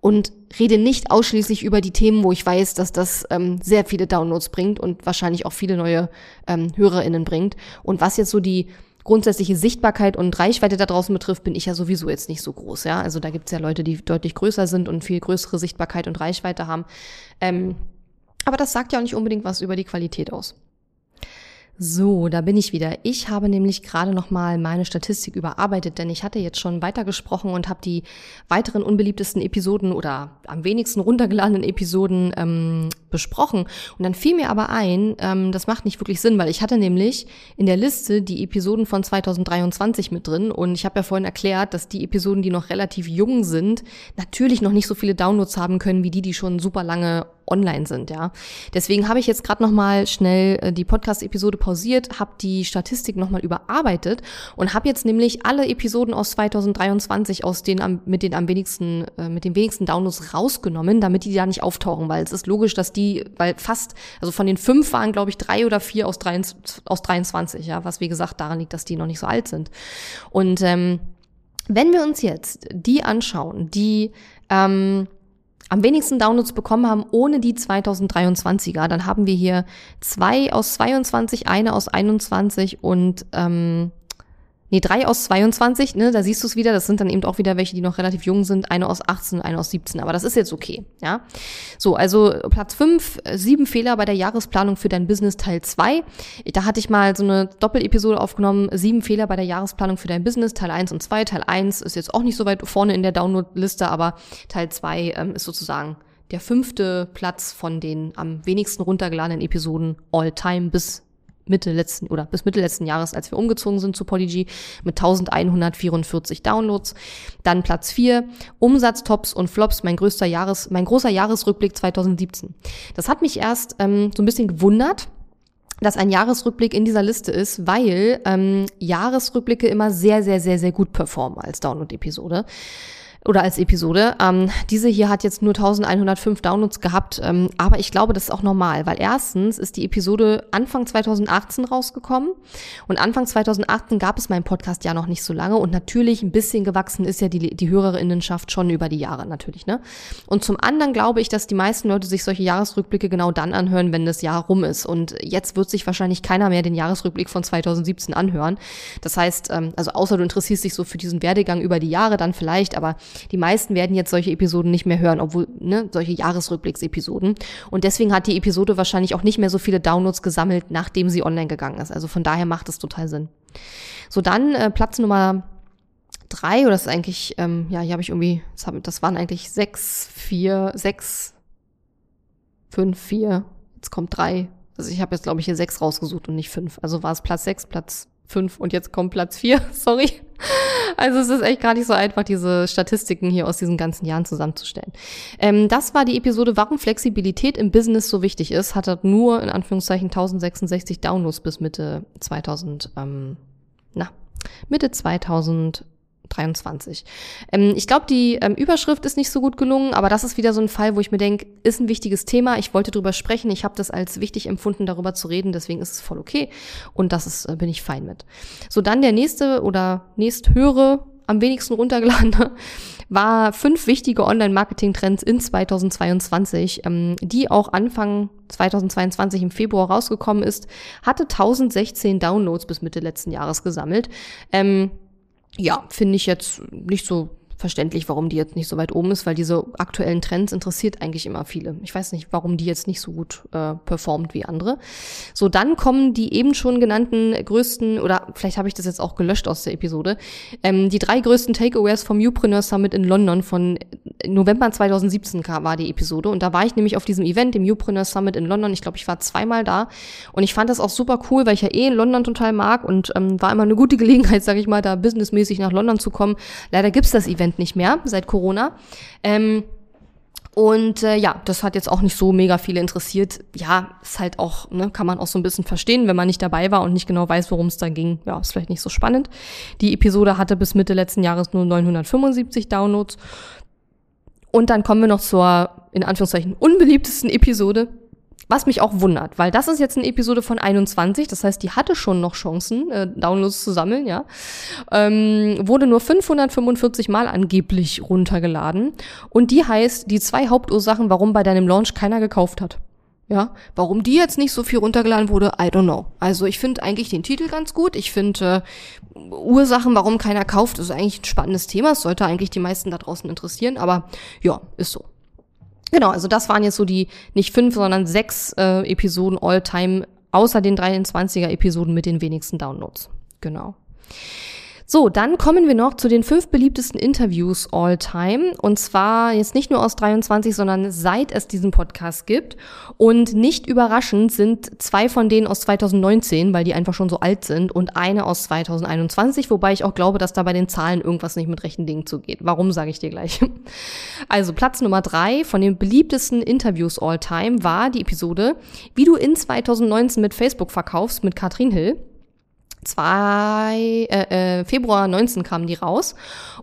und rede nicht ausschließlich über die Themen, wo ich weiß, dass das ähm, sehr viele Downloads bringt und wahrscheinlich auch viele neue ähm, HörerInnen bringt. Und was jetzt so die grundsätzliche Sichtbarkeit und Reichweite da draußen betrifft, bin ich ja sowieso jetzt nicht so groß. Ja, also da gibt's ja Leute, die deutlich größer sind und viel größere Sichtbarkeit und Reichweite haben. Ähm, aber das sagt ja auch nicht unbedingt was über die Qualität aus. So, da bin ich wieder. Ich habe nämlich gerade noch mal meine Statistik überarbeitet, denn ich hatte jetzt schon weitergesprochen und habe die weiteren unbeliebtesten Episoden oder am wenigsten runtergeladenen Episoden ähm, besprochen. Und dann fiel mir aber ein, ähm, das macht nicht wirklich Sinn, weil ich hatte nämlich in der Liste die Episoden von 2023 mit drin und ich habe ja vorhin erklärt, dass die Episoden, die noch relativ jung sind, natürlich noch nicht so viele Downloads haben können wie die, die schon super lange online sind, ja. Deswegen habe ich jetzt gerade noch mal schnell äh, die Podcast-Episode pausiert, habe die Statistik noch mal überarbeitet und habe jetzt nämlich alle Episoden aus 2023 aus den am, mit den am wenigsten äh, mit den wenigsten Downloads rausgenommen, damit die da nicht auftauchen, weil es ist logisch, dass die, weil fast, also von den fünf waren glaube ich drei oder vier aus, 23, aus 23, ja, was wie gesagt daran liegt, dass die noch nicht so alt sind. Und ähm, wenn wir uns jetzt die anschauen, die ähm, am wenigsten Downloads bekommen haben ohne die 2023er, dann haben wir hier zwei aus 22, eine aus 21 und ähm, Nee, drei aus 22, ne, da siehst du es wieder. Das sind dann eben auch wieder welche, die noch relativ jung sind. Eine aus 18, eine aus 17. Aber das ist jetzt okay, ja. So, also Platz 5, sieben Fehler bei der Jahresplanung für dein Business Teil 2. Da hatte ich mal so eine Doppelepisode aufgenommen. Sieben Fehler bei der Jahresplanung für dein Business, Teil 1 und 2. Teil 1 ist jetzt auch nicht so weit vorne in der Download-Liste, aber Teil 2 ähm, ist sozusagen der fünfte Platz von den am wenigsten runtergeladenen Episoden all time bis Mitte letzten oder bis Mitte letzten Jahres, als wir umgezogen sind zu Polygy mit 1144 Downloads. Dann Platz 4, Umsatz, Tops und Flops, mein größter Jahres, mein großer Jahresrückblick 2017. Das hat mich erst ähm, so ein bisschen gewundert, dass ein Jahresrückblick in dieser Liste ist, weil ähm, Jahresrückblicke immer sehr, sehr, sehr, sehr gut performen als Download-Episode oder als Episode. Ähm, diese hier hat jetzt nur 1105 Downloads gehabt, ähm, aber ich glaube, das ist auch normal, weil erstens ist die Episode Anfang 2018 rausgekommen und Anfang 2018 gab es meinen Podcast ja noch nicht so lange und natürlich ein bisschen gewachsen ist ja die, die Hörerinnenschaft schon über die Jahre natürlich, ne? Und zum anderen glaube ich, dass die meisten Leute sich solche Jahresrückblicke genau dann anhören, wenn das Jahr rum ist und jetzt wird sich wahrscheinlich keiner mehr den Jahresrückblick von 2017 anhören. Das heißt, ähm, also außer du interessierst dich so für diesen Werdegang über die Jahre dann vielleicht, aber die meisten werden jetzt solche Episoden nicht mehr hören, obwohl, ne, solche Jahresrückblicksepisoden. Und deswegen hat die Episode wahrscheinlich auch nicht mehr so viele Downloads gesammelt, nachdem sie online gegangen ist. Also von daher macht es total Sinn. So, dann äh, Platz Nummer drei, oder das ist eigentlich, ähm, ja, hier habe ich irgendwie, das, hab, das waren eigentlich sechs, vier, sechs, fünf, vier, jetzt kommt drei. Also ich habe jetzt, glaube ich, hier sechs rausgesucht und nicht fünf. Also war es Platz sechs, Platz fünf und jetzt kommt Platz vier. Sorry. Also es ist echt gar nicht so einfach, diese Statistiken hier aus diesen ganzen Jahren zusammenzustellen. Ähm, das war die Episode, warum Flexibilität im Business so wichtig ist. Hat nur in Anführungszeichen 1066 Downloads bis Mitte 2000, ähm, na, Mitte 2000 23. Ähm, ich glaube, die ähm, Überschrift ist nicht so gut gelungen, aber das ist wieder so ein Fall, wo ich mir denke, ist ein wichtiges Thema. Ich wollte drüber sprechen. Ich habe das als wichtig empfunden, darüber zu reden. Deswegen ist es voll okay. Und das ist, äh, bin ich fein mit. So, dann der nächste oder nächsthöhere, am wenigsten runtergeladene, war fünf wichtige Online-Marketing-Trends in 2022, ähm, die auch Anfang 2022 im Februar rausgekommen ist, hatte 1016 Downloads bis Mitte letzten Jahres gesammelt. Ähm, ja, finde ich jetzt nicht so verständlich, warum die jetzt nicht so weit oben ist, weil diese aktuellen Trends interessiert eigentlich immer viele. Ich weiß nicht, warum die jetzt nicht so gut äh, performt wie andere. So, dann kommen die eben schon genannten größten, oder vielleicht habe ich das jetzt auch gelöscht aus der Episode, ähm, die drei größten Takeaways vom Upreneur Summit in London von November 2017 war die Episode. Und da war ich nämlich auf diesem Event, dem Upreneur Summit in London. Ich glaube, ich war zweimal da. Und ich fand das auch super cool, weil ich ja eh in London total mag und ähm, war immer eine gute Gelegenheit, sage ich mal, da businessmäßig nach London zu kommen. Leider gibt's das Event Prozent nicht mehr seit Corona. Ähm, und äh, ja, das hat jetzt auch nicht so mega viele interessiert. Ja, ist halt auch, ne, kann man auch so ein bisschen verstehen, wenn man nicht dabei war und nicht genau weiß, worum es da ging. Ja, ist vielleicht nicht so spannend. Die Episode hatte bis Mitte letzten Jahres nur 975 Downloads. Und dann kommen wir noch zur, in Anführungszeichen, unbeliebtesten Episode. Was mich auch wundert, weil das ist jetzt eine Episode von 21, das heißt, die hatte schon noch Chancen, äh, Downloads zu sammeln, ja. Ähm, wurde nur 545 Mal angeblich runtergeladen. Und die heißt, die zwei Hauptursachen, warum bei deinem Launch keiner gekauft hat. Ja, warum die jetzt nicht so viel runtergeladen wurde, I don't know. Also ich finde eigentlich den Titel ganz gut. Ich finde äh, Ursachen, warum keiner kauft, ist eigentlich ein spannendes Thema. Es sollte eigentlich die meisten da draußen interessieren, aber ja, ist so. Genau, also das waren jetzt so die nicht fünf, sondern sechs äh, Episoden all-time, außer den 23er Episoden mit den wenigsten Downloads. Genau. So, dann kommen wir noch zu den fünf beliebtesten Interviews all time. Und zwar jetzt nicht nur aus 23, sondern seit es diesen Podcast gibt. Und nicht überraschend sind zwei von denen aus 2019, weil die einfach schon so alt sind, und eine aus 2021, wobei ich auch glaube, dass da bei den Zahlen irgendwas nicht mit rechten Dingen zugeht. Warum, sage ich dir gleich. Also Platz Nummer drei von den beliebtesten Interviews all time war die Episode, wie du in 2019 mit Facebook verkaufst mit Katrin Hill zwei, äh, äh, Februar 19 kamen die raus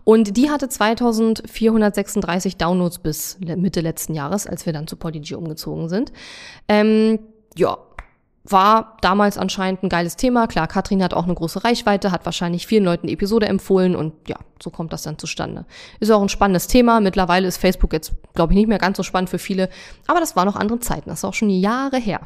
und die hatte 2436 Downloads bis Mitte letzten Jahres, als wir dann zu Podigy umgezogen sind. Ähm, ja, war damals anscheinend ein geiles Thema. Klar, Katrin hat auch eine große Reichweite, hat wahrscheinlich vielen Leuten die Episode empfohlen und ja, so kommt das dann zustande. Ist auch ein spannendes Thema. Mittlerweile ist Facebook jetzt, glaube ich, nicht mehr ganz so spannend für viele, aber das war noch andere Zeiten. Das ist auch schon Jahre her.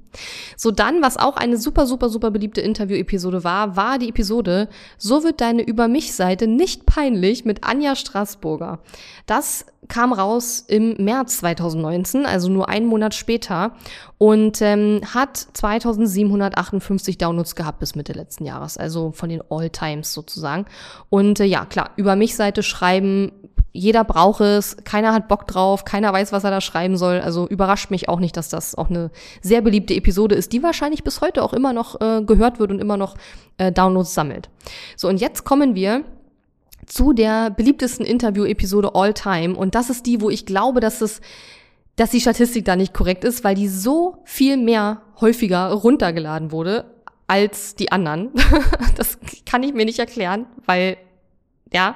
so dann, was auch eine super, super, super beliebte Interview-Episode war, war die Episode So wird deine Über mich-Seite nicht peinlich mit Anja Straßburger. Das kam raus im März 2019, also nur einen Monat später und ähm, hat 2758 Downloads gehabt bis Mitte letzten Jahres, also von den All-Times sozusagen. Und äh, ja, klar, über mich Seite schreiben, jeder braucht es, keiner hat Bock drauf, keiner weiß, was er da schreiben soll. Also überrascht mich auch nicht, dass das auch eine sehr beliebte Episode ist, die wahrscheinlich bis heute auch immer noch äh, gehört wird und immer noch äh, Downloads sammelt. So, und jetzt kommen wir zu der beliebtesten Interview-Episode all time. Und das ist die, wo ich glaube, dass es, dass die Statistik da nicht korrekt ist, weil die so viel mehr häufiger runtergeladen wurde als die anderen. das kann ich mir nicht erklären, weil ja.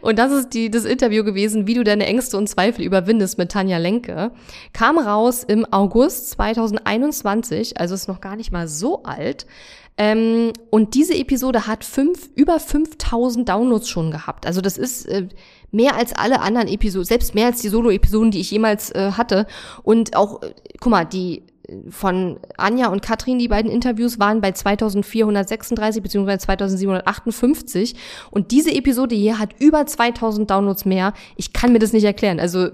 Und das ist die, das Interview gewesen, wie du deine Ängste und Zweifel überwindest mit Tanja Lenke. Kam raus im August 2021, also ist noch gar nicht mal so alt. Ähm, und diese Episode hat fünf, über 5000 Downloads schon gehabt. Also das ist äh, mehr als alle anderen Episoden, selbst mehr als die Solo-Episoden, die ich jemals äh, hatte. Und auch, äh, guck mal, die äh, von Anja und Katrin, die beiden Interviews waren bei 2436 bzw. 2758 und diese Episode hier hat über 2000 Downloads mehr. Ich kann mir das nicht erklären. Also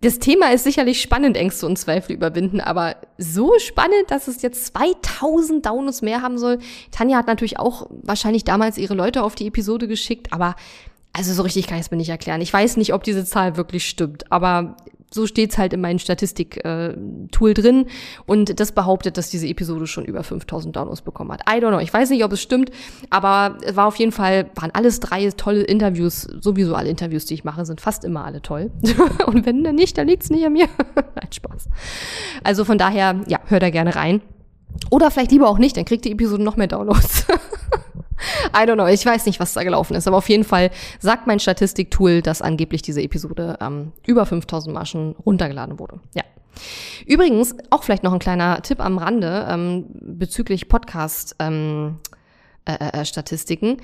das Thema ist sicherlich spannend, Ängste und Zweifel überwinden, aber so spannend, dass es jetzt 2000 Downloads mehr haben soll. Tanja hat natürlich auch wahrscheinlich damals ihre Leute auf die Episode geschickt, aber also so richtig kann ich es mir nicht erklären. Ich weiß nicht, ob diese Zahl wirklich stimmt, aber so steht's halt in meinem Statistik-Tool äh, drin und das behauptet, dass diese Episode schon über 5000 Downloads bekommen hat. I don't know, ich weiß nicht, ob es stimmt, aber es war auf jeden Fall, waren alles drei tolle Interviews, sowieso alle Interviews, die ich mache, sind fast immer alle toll. und wenn dann nicht, dann liegt's nicht an mir. Nein, Spaß. Also von daher, ja, hör da gerne rein. Oder vielleicht lieber auch nicht, dann kriegt die Episode noch mehr Downloads. I don't know, ich weiß nicht, was da gelaufen ist, aber auf jeden Fall sagt mein Statistiktool, dass angeblich diese Episode ähm, über 5000 Mal schon runtergeladen wurde. Ja. Übrigens, auch vielleicht noch ein kleiner Tipp am Rande ähm, bezüglich Podcast-Statistiken. Ähm, äh, äh,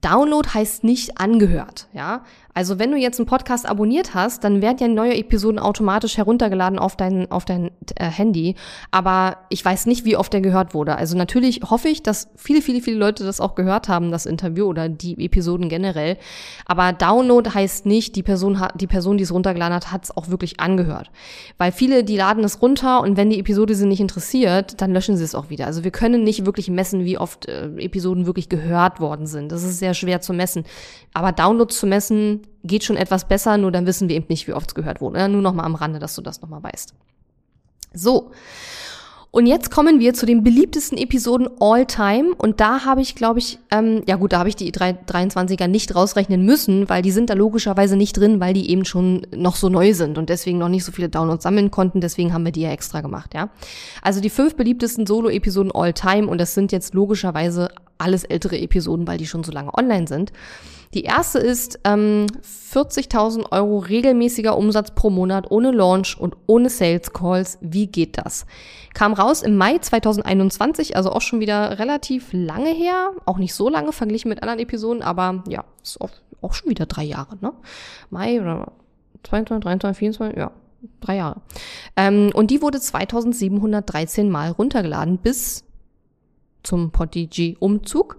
Download heißt nicht angehört, ja. Also wenn du jetzt einen Podcast abonniert hast, dann werden ja neue Episoden automatisch heruntergeladen auf dein, auf dein äh, Handy. Aber ich weiß nicht, wie oft der gehört wurde. Also natürlich hoffe ich, dass viele, viele, viele Leute das auch gehört haben, das Interview oder die Episoden generell. Aber Download heißt nicht, die Person, die Person, die es runtergeladen hat, hat es auch wirklich angehört. Weil viele, die laden es runter und wenn die Episode sie nicht interessiert, dann löschen sie es auch wieder. Also wir können nicht wirklich messen, wie oft äh, Episoden wirklich gehört worden sind. Das ist sehr schwer zu messen. Aber Downloads zu messen, geht schon etwas besser, nur dann wissen wir eben nicht, wie oft es gehört wurde. Nur noch mal am Rande, dass du das noch mal weißt. So. Und jetzt kommen wir zu den beliebtesten Episoden all time. Und da habe ich, glaube ich, ähm, ja gut, da habe ich die 23er nicht rausrechnen müssen, weil die sind da logischerweise nicht drin, weil die eben schon noch so neu sind und deswegen noch nicht so viele Downloads sammeln konnten. Deswegen haben wir die ja extra gemacht, ja. Also die fünf beliebtesten Solo-Episoden all time und das sind jetzt logischerweise alles ältere Episoden, weil die schon so lange online sind. Die erste ist ähm, 40.000 Euro regelmäßiger Umsatz pro Monat ohne Launch und ohne Sales Calls. Wie geht das? Kam raus im Mai 2021, also auch schon wieder relativ lange her. Auch nicht so lange verglichen mit anderen Episoden, aber ja, ist auch, auch schon wieder drei Jahre, ne? Mai oder 22, 23, 24, ja, drei Jahre. Ähm, und die wurde 2713 Mal runtergeladen bis zum Podigy-Umzug.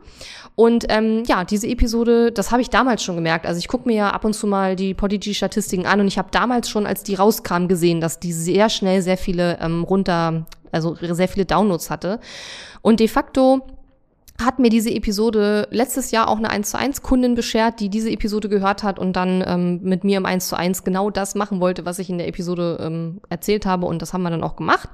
Und ähm, ja, diese Episode, das habe ich damals schon gemerkt. Also ich gucke mir ja ab und zu mal die Podigy-Statistiken an und ich habe damals schon, als die rauskam, gesehen, dass die sehr schnell sehr viele ähm, runter, also sehr viele Downloads hatte. Und de facto hat mir diese Episode letztes Jahr auch eine 1 zu 1 Kundin beschert, die diese Episode gehört hat und dann ähm, mit mir im 1 zu 1 genau das machen wollte, was ich in der Episode ähm, erzählt habe und das haben wir dann auch gemacht.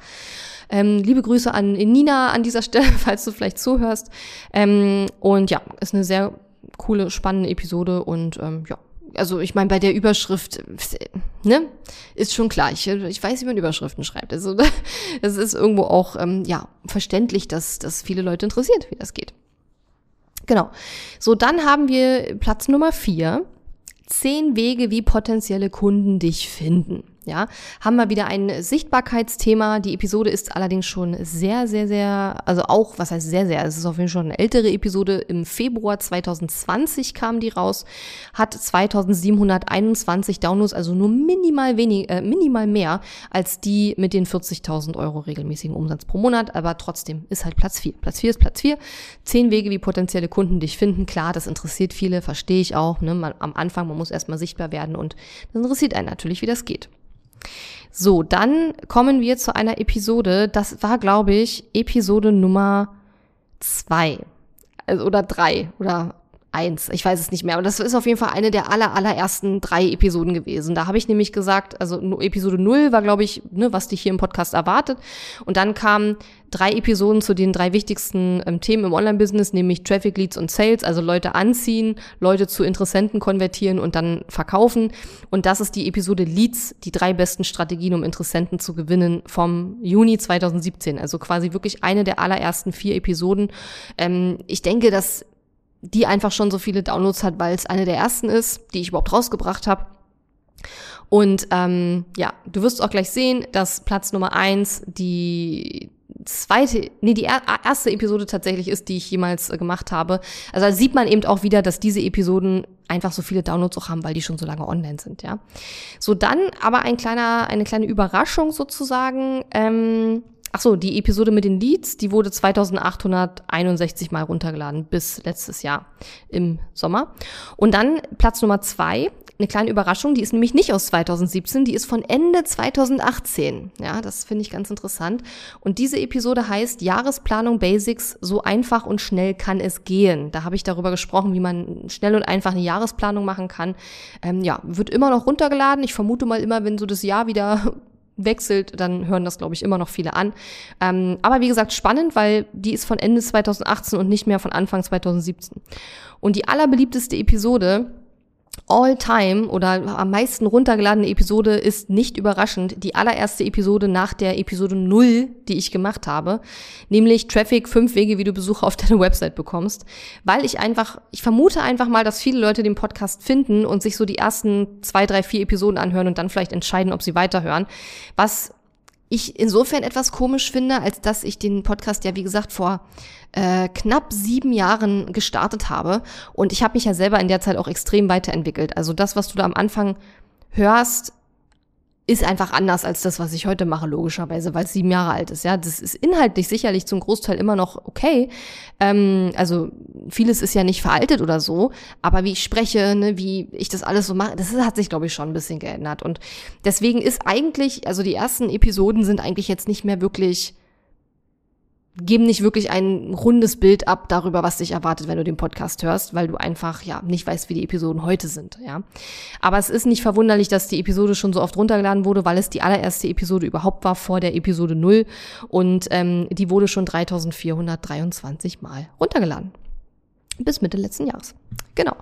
Ähm, liebe Grüße an Nina an dieser Stelle, falls du vielleicht zuhörst. Ähm, und ja, ist eine sehr coole, spannende Episode und ähm, ja, also ich meine, bei der Überschrift, ne, ist schon klar. Ich, ich weiß, wie man Überschriften schreibt. Also es ist irgendwo auch ähm, ja verständlich, dass dass viele Leute interessiert, wie das geht. Genau. So, dann haben wir Platz Nummer vier. Zehn Wege, wie potenzielle Kunden dich finden. Ja, haben wir wieder ein Sichtbarkeitsthema. Die Episode ist allerdings schon sehr, sehr, sehr, also auch, was heißt sehr, sehr, es ist auf jeden Fall schon eine ältere Episode. Im Februar 2020 kam die raus, hat 2721 Downloads, also nur minimal wenig, äh, minimal mehr als die mit den 40.000 Euro regelmäßigen Umsatz pro Monat, aber trotzdem ist halt Platz 4. Platz 4 ist Platz 4. Zehn Wege, wie potenzielle Kunden dich finden. Klar, das interessiert viele, verstehe ich auch. Ne? Man, am Anfang, man muss erstmal sichtbar werden und das interessiert einen natürlich, wie das geht. So, dann kommen wir zu einer Episode. Das war, glaube ich, Episode Nummer zwei also, oder drei oder eins. Ich weiß es nicht mehr. Aber das ist auf jeden Fall eine der aller, allerersten drei Episoden gewesen. Da habe ich nämlich gesagt, also Episode null war, glaube ich, ne, was dich hier im Podcast erwartet. Und dann kamen drei Episoden zu den drei wichtigsten ähm, Themen im Online-Business, nämlich Traffic, Leads und Sales, also Leute anziehen, Leute zu Interessenten konvertieren und dann verkaufen. Und das ist die Episode Leads, die drei besten Strategien, um Interessenten zu gewinnen vom Juni 2017. Also quasi wirklich eine der allerersten vier Episoden. Ähm, ich denke, dass die einfach schon so viele Downloads hat, weil es eine der ersten ist, die ich überhaupt rausgebracht habe. Und ähm, ja, du wirst auch gleich sehen, dass Platz Nummer eins die zweite, nee, die erste Episode tatsächlich ist, die ich jemals äh, gemacht habe. Also da sieht man eben auch wieder, dass diese Episoden einfach so viele Downloads auch haben, weil die schon so lange online sind, ja. So, dann aber ein kleiner, eine kleine Überraschung sozusagen. Ähm, Ach so, die Episode mit den Leads, die wurde 2861 Mal runtergeladen bis letztes Jahr im Sommer. Und dann Platz Nummer zwei, eine kleine Überraschung, die ist nämlich nicht aus 2017, die ist von Ende 2018. Ja, das finde ich ganz interessant. Und diese Episode heißt Jahresplanung Basics, so einfach und schnell kann es gehen. Da habe ich darüber gesprochen, wie man schnell und einfach eine Jahresplanung machen kann. Ähm, ja, wird immer noch runtergeladen. Ich vermute mal immer, wenn so das Jahr wieder wechselt, dann hören das, glaube ich, immer noch viele an. Ähm, aber wie gesagt, spannend, weil die ist von Ende 2018 und nicht mehr von Anfang 2017. Und die allerbeliebteste Episode All-Time oder am meisten runtergeladene Episode ist nicht überraschend die allererste Episode nach der Episode 0, die ich gemacht habe, nämlich Traffic, fünf Wege, wie du Besucher auf deine Website bekommst, weil ich einfach, ich vermute einfach mal, dass viele Leute den Podcast finden und sich so die ersten zwei, drei, vier Episoden anhören und dann vielleicht entscheiden, ob sie weiterhören, was ich insofern etwas komisch finde, als dass ich den Podcast ja, wie gesagt, vor äh, knapp sieben Jahren gestartet habe. Und ich habe mich ja selber in der Zeit auch extrem weiterentwickelt. Also das, was du da am Anfang hörst, ist einfach anders als das, was ich heute mache, logischerweise, weil es sieben Jahre alt ist. Ja, das ist inhaltlich sicherlich zum Großteil immer noch okay. Ähm, also vieles ist ja nicht veraltet oder so, aber wie ich spreche, ne, wie ich das alles so mache, das hat sich, glaube ich, schon ein bisschen geändert. Und deswegen ist eigentlich, also die ersten Episoden sind eigentlich jetzt nicht mehr wirklich geben nicht wirklich ein rundes Bild ab darüber, was dich erwartet, wenn du den Podcast hörst, weil du einfach ja nicht weißt, wie die Episoden heute sind, ja. Aber es ist nicht verwunderlich, dass die Episode schon so oft runtergeladen wurde, weil es die allererste Episode überhaupt war vor der Episode 0 und ähm, die wurde schon 3423 Mal runtergeladen. Bis Mitte letzten Jahres. Genau.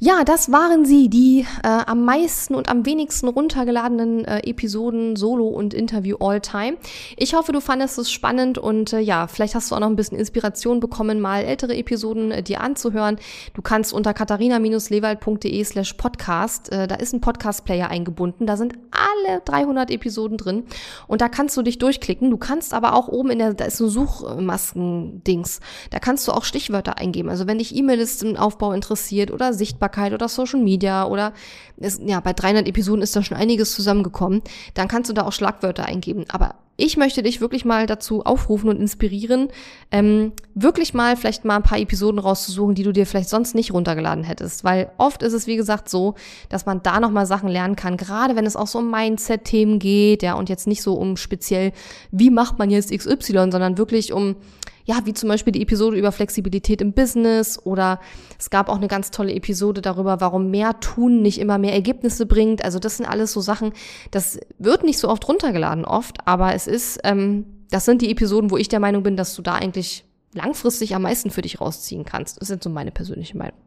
Ja, das waren sie, die äh, am meisten und am wenigsten runtergeladenen äh, Episoden Solo und Interview All Time. Ich hoffe, du fandest es spannend und äh, ja, vielleicht hast du auch noch ein bisschen Inspiration bekommen, mal ältere Episoden äh, dir anzuhören. Du kannst unter katharina-lewald.de slash podcast, äh, da ist ein Podcast-Player eingebunden, da sind alle 300 Episoden drin und da kannst du dich durchklicken. Du kannst aber auch oben in der, da ist ein Suchmasken-Dings, da kannst du auch Stichwörter eingeben. Also wenn dich E-Mail-Listenaufbau interessiert, interessiert oder Sichtbarkeit oder Social Media oder es, ja, bei 300 Episoden ist da schon einiges zusammengekommen, dann kannst du da auch Schlagwörter eingeben. Aber ich möchte dich wirklich mal dazu aufrufen und inspirieren, ähm, wirklich mal vielleicht mal ein paar Episoden rauszusuchen, die du dir vielleicht sonst nicht runtergeladen hättest. Weil oft ist es, wie gesagt, so, dass man da nochmal Sachen lernen kann, gerade wenn es auch so um Mindset-Themen geht, ja, und jetzt nicht so um speziell, wie macht man jetzt XY, sondern wirklich um ja, wie zum Beispiel die Episode über Flexibilität im Business oder es gab auch eine ganz tolle Episode darüber, warum mehr tun nicht immer mehr Ergebnisse bringt. Also das sind alles so Sachen, das wird nicht so oft runtergeladen oft, aber es ist, ähm, das sind die Episoden, wo ich der Meinung bin, dass du da eigentlich langfristig am meisten für dich rausziehen kannst. Das sind so meine persönliche Meinung.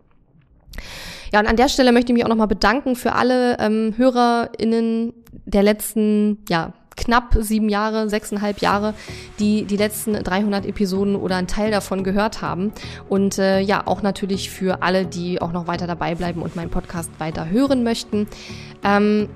Ja, und an der Stelle möchte ich mich auch nochmal bedanken für alle ähm, HörerInnen der letzten, ja, knapp sieben Jahre, sechseinhalb Jahre, die die letzten 300 Episoden oder einen Teil davon gehört haben. Und äh, ja, auch natürlich für alle, die auch noch weiter dabei bleiben und meinen Podcast weiter hören möchten. Ähm,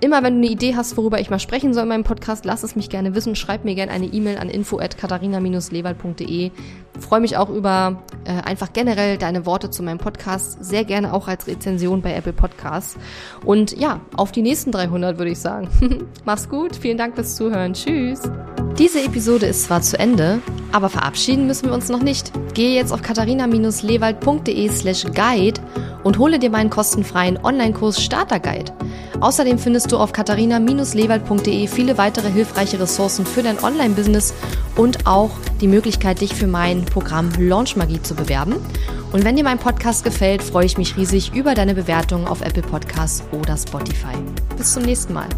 Immer wenn du eine Idee hast, worüber ich mal sprechen soll in meinem Podcast, lass es mich gerne wissen. Schreib mir gerne eine E-Mail an info@katharina-lewald.de. Freue mich auch über äh, einfach generell deine Worte zu meinem Podcast, sehr gerne auch als Rezension bei Apple Podcasts. Und ja, auf die nächsten 300 würde ich sagen. Mach's gut, vielen Dank fürs Zuhören. Tschüss. Diese Episode ist zwar zu Ende, aber verabschieden müssen wir uns noch nicht. Gehe jetzt auf katharina-lewald.de slash guide und hole dir meinen kostenfreien Online-Kurs Starter Guide. Außerdem findest du auf katharina-lewald.de viele weitere hilfreiche Ressourcen für dein Online-Business und auch die Möglichkeit, dich für mein Programm Launch Magie zu bewerben. Und wenn dir mein Podcast gefällt, freue ich mich riesig über deine Bewertung auf Apple Podcasts oder Spotify. Bis zum nächsten Mal.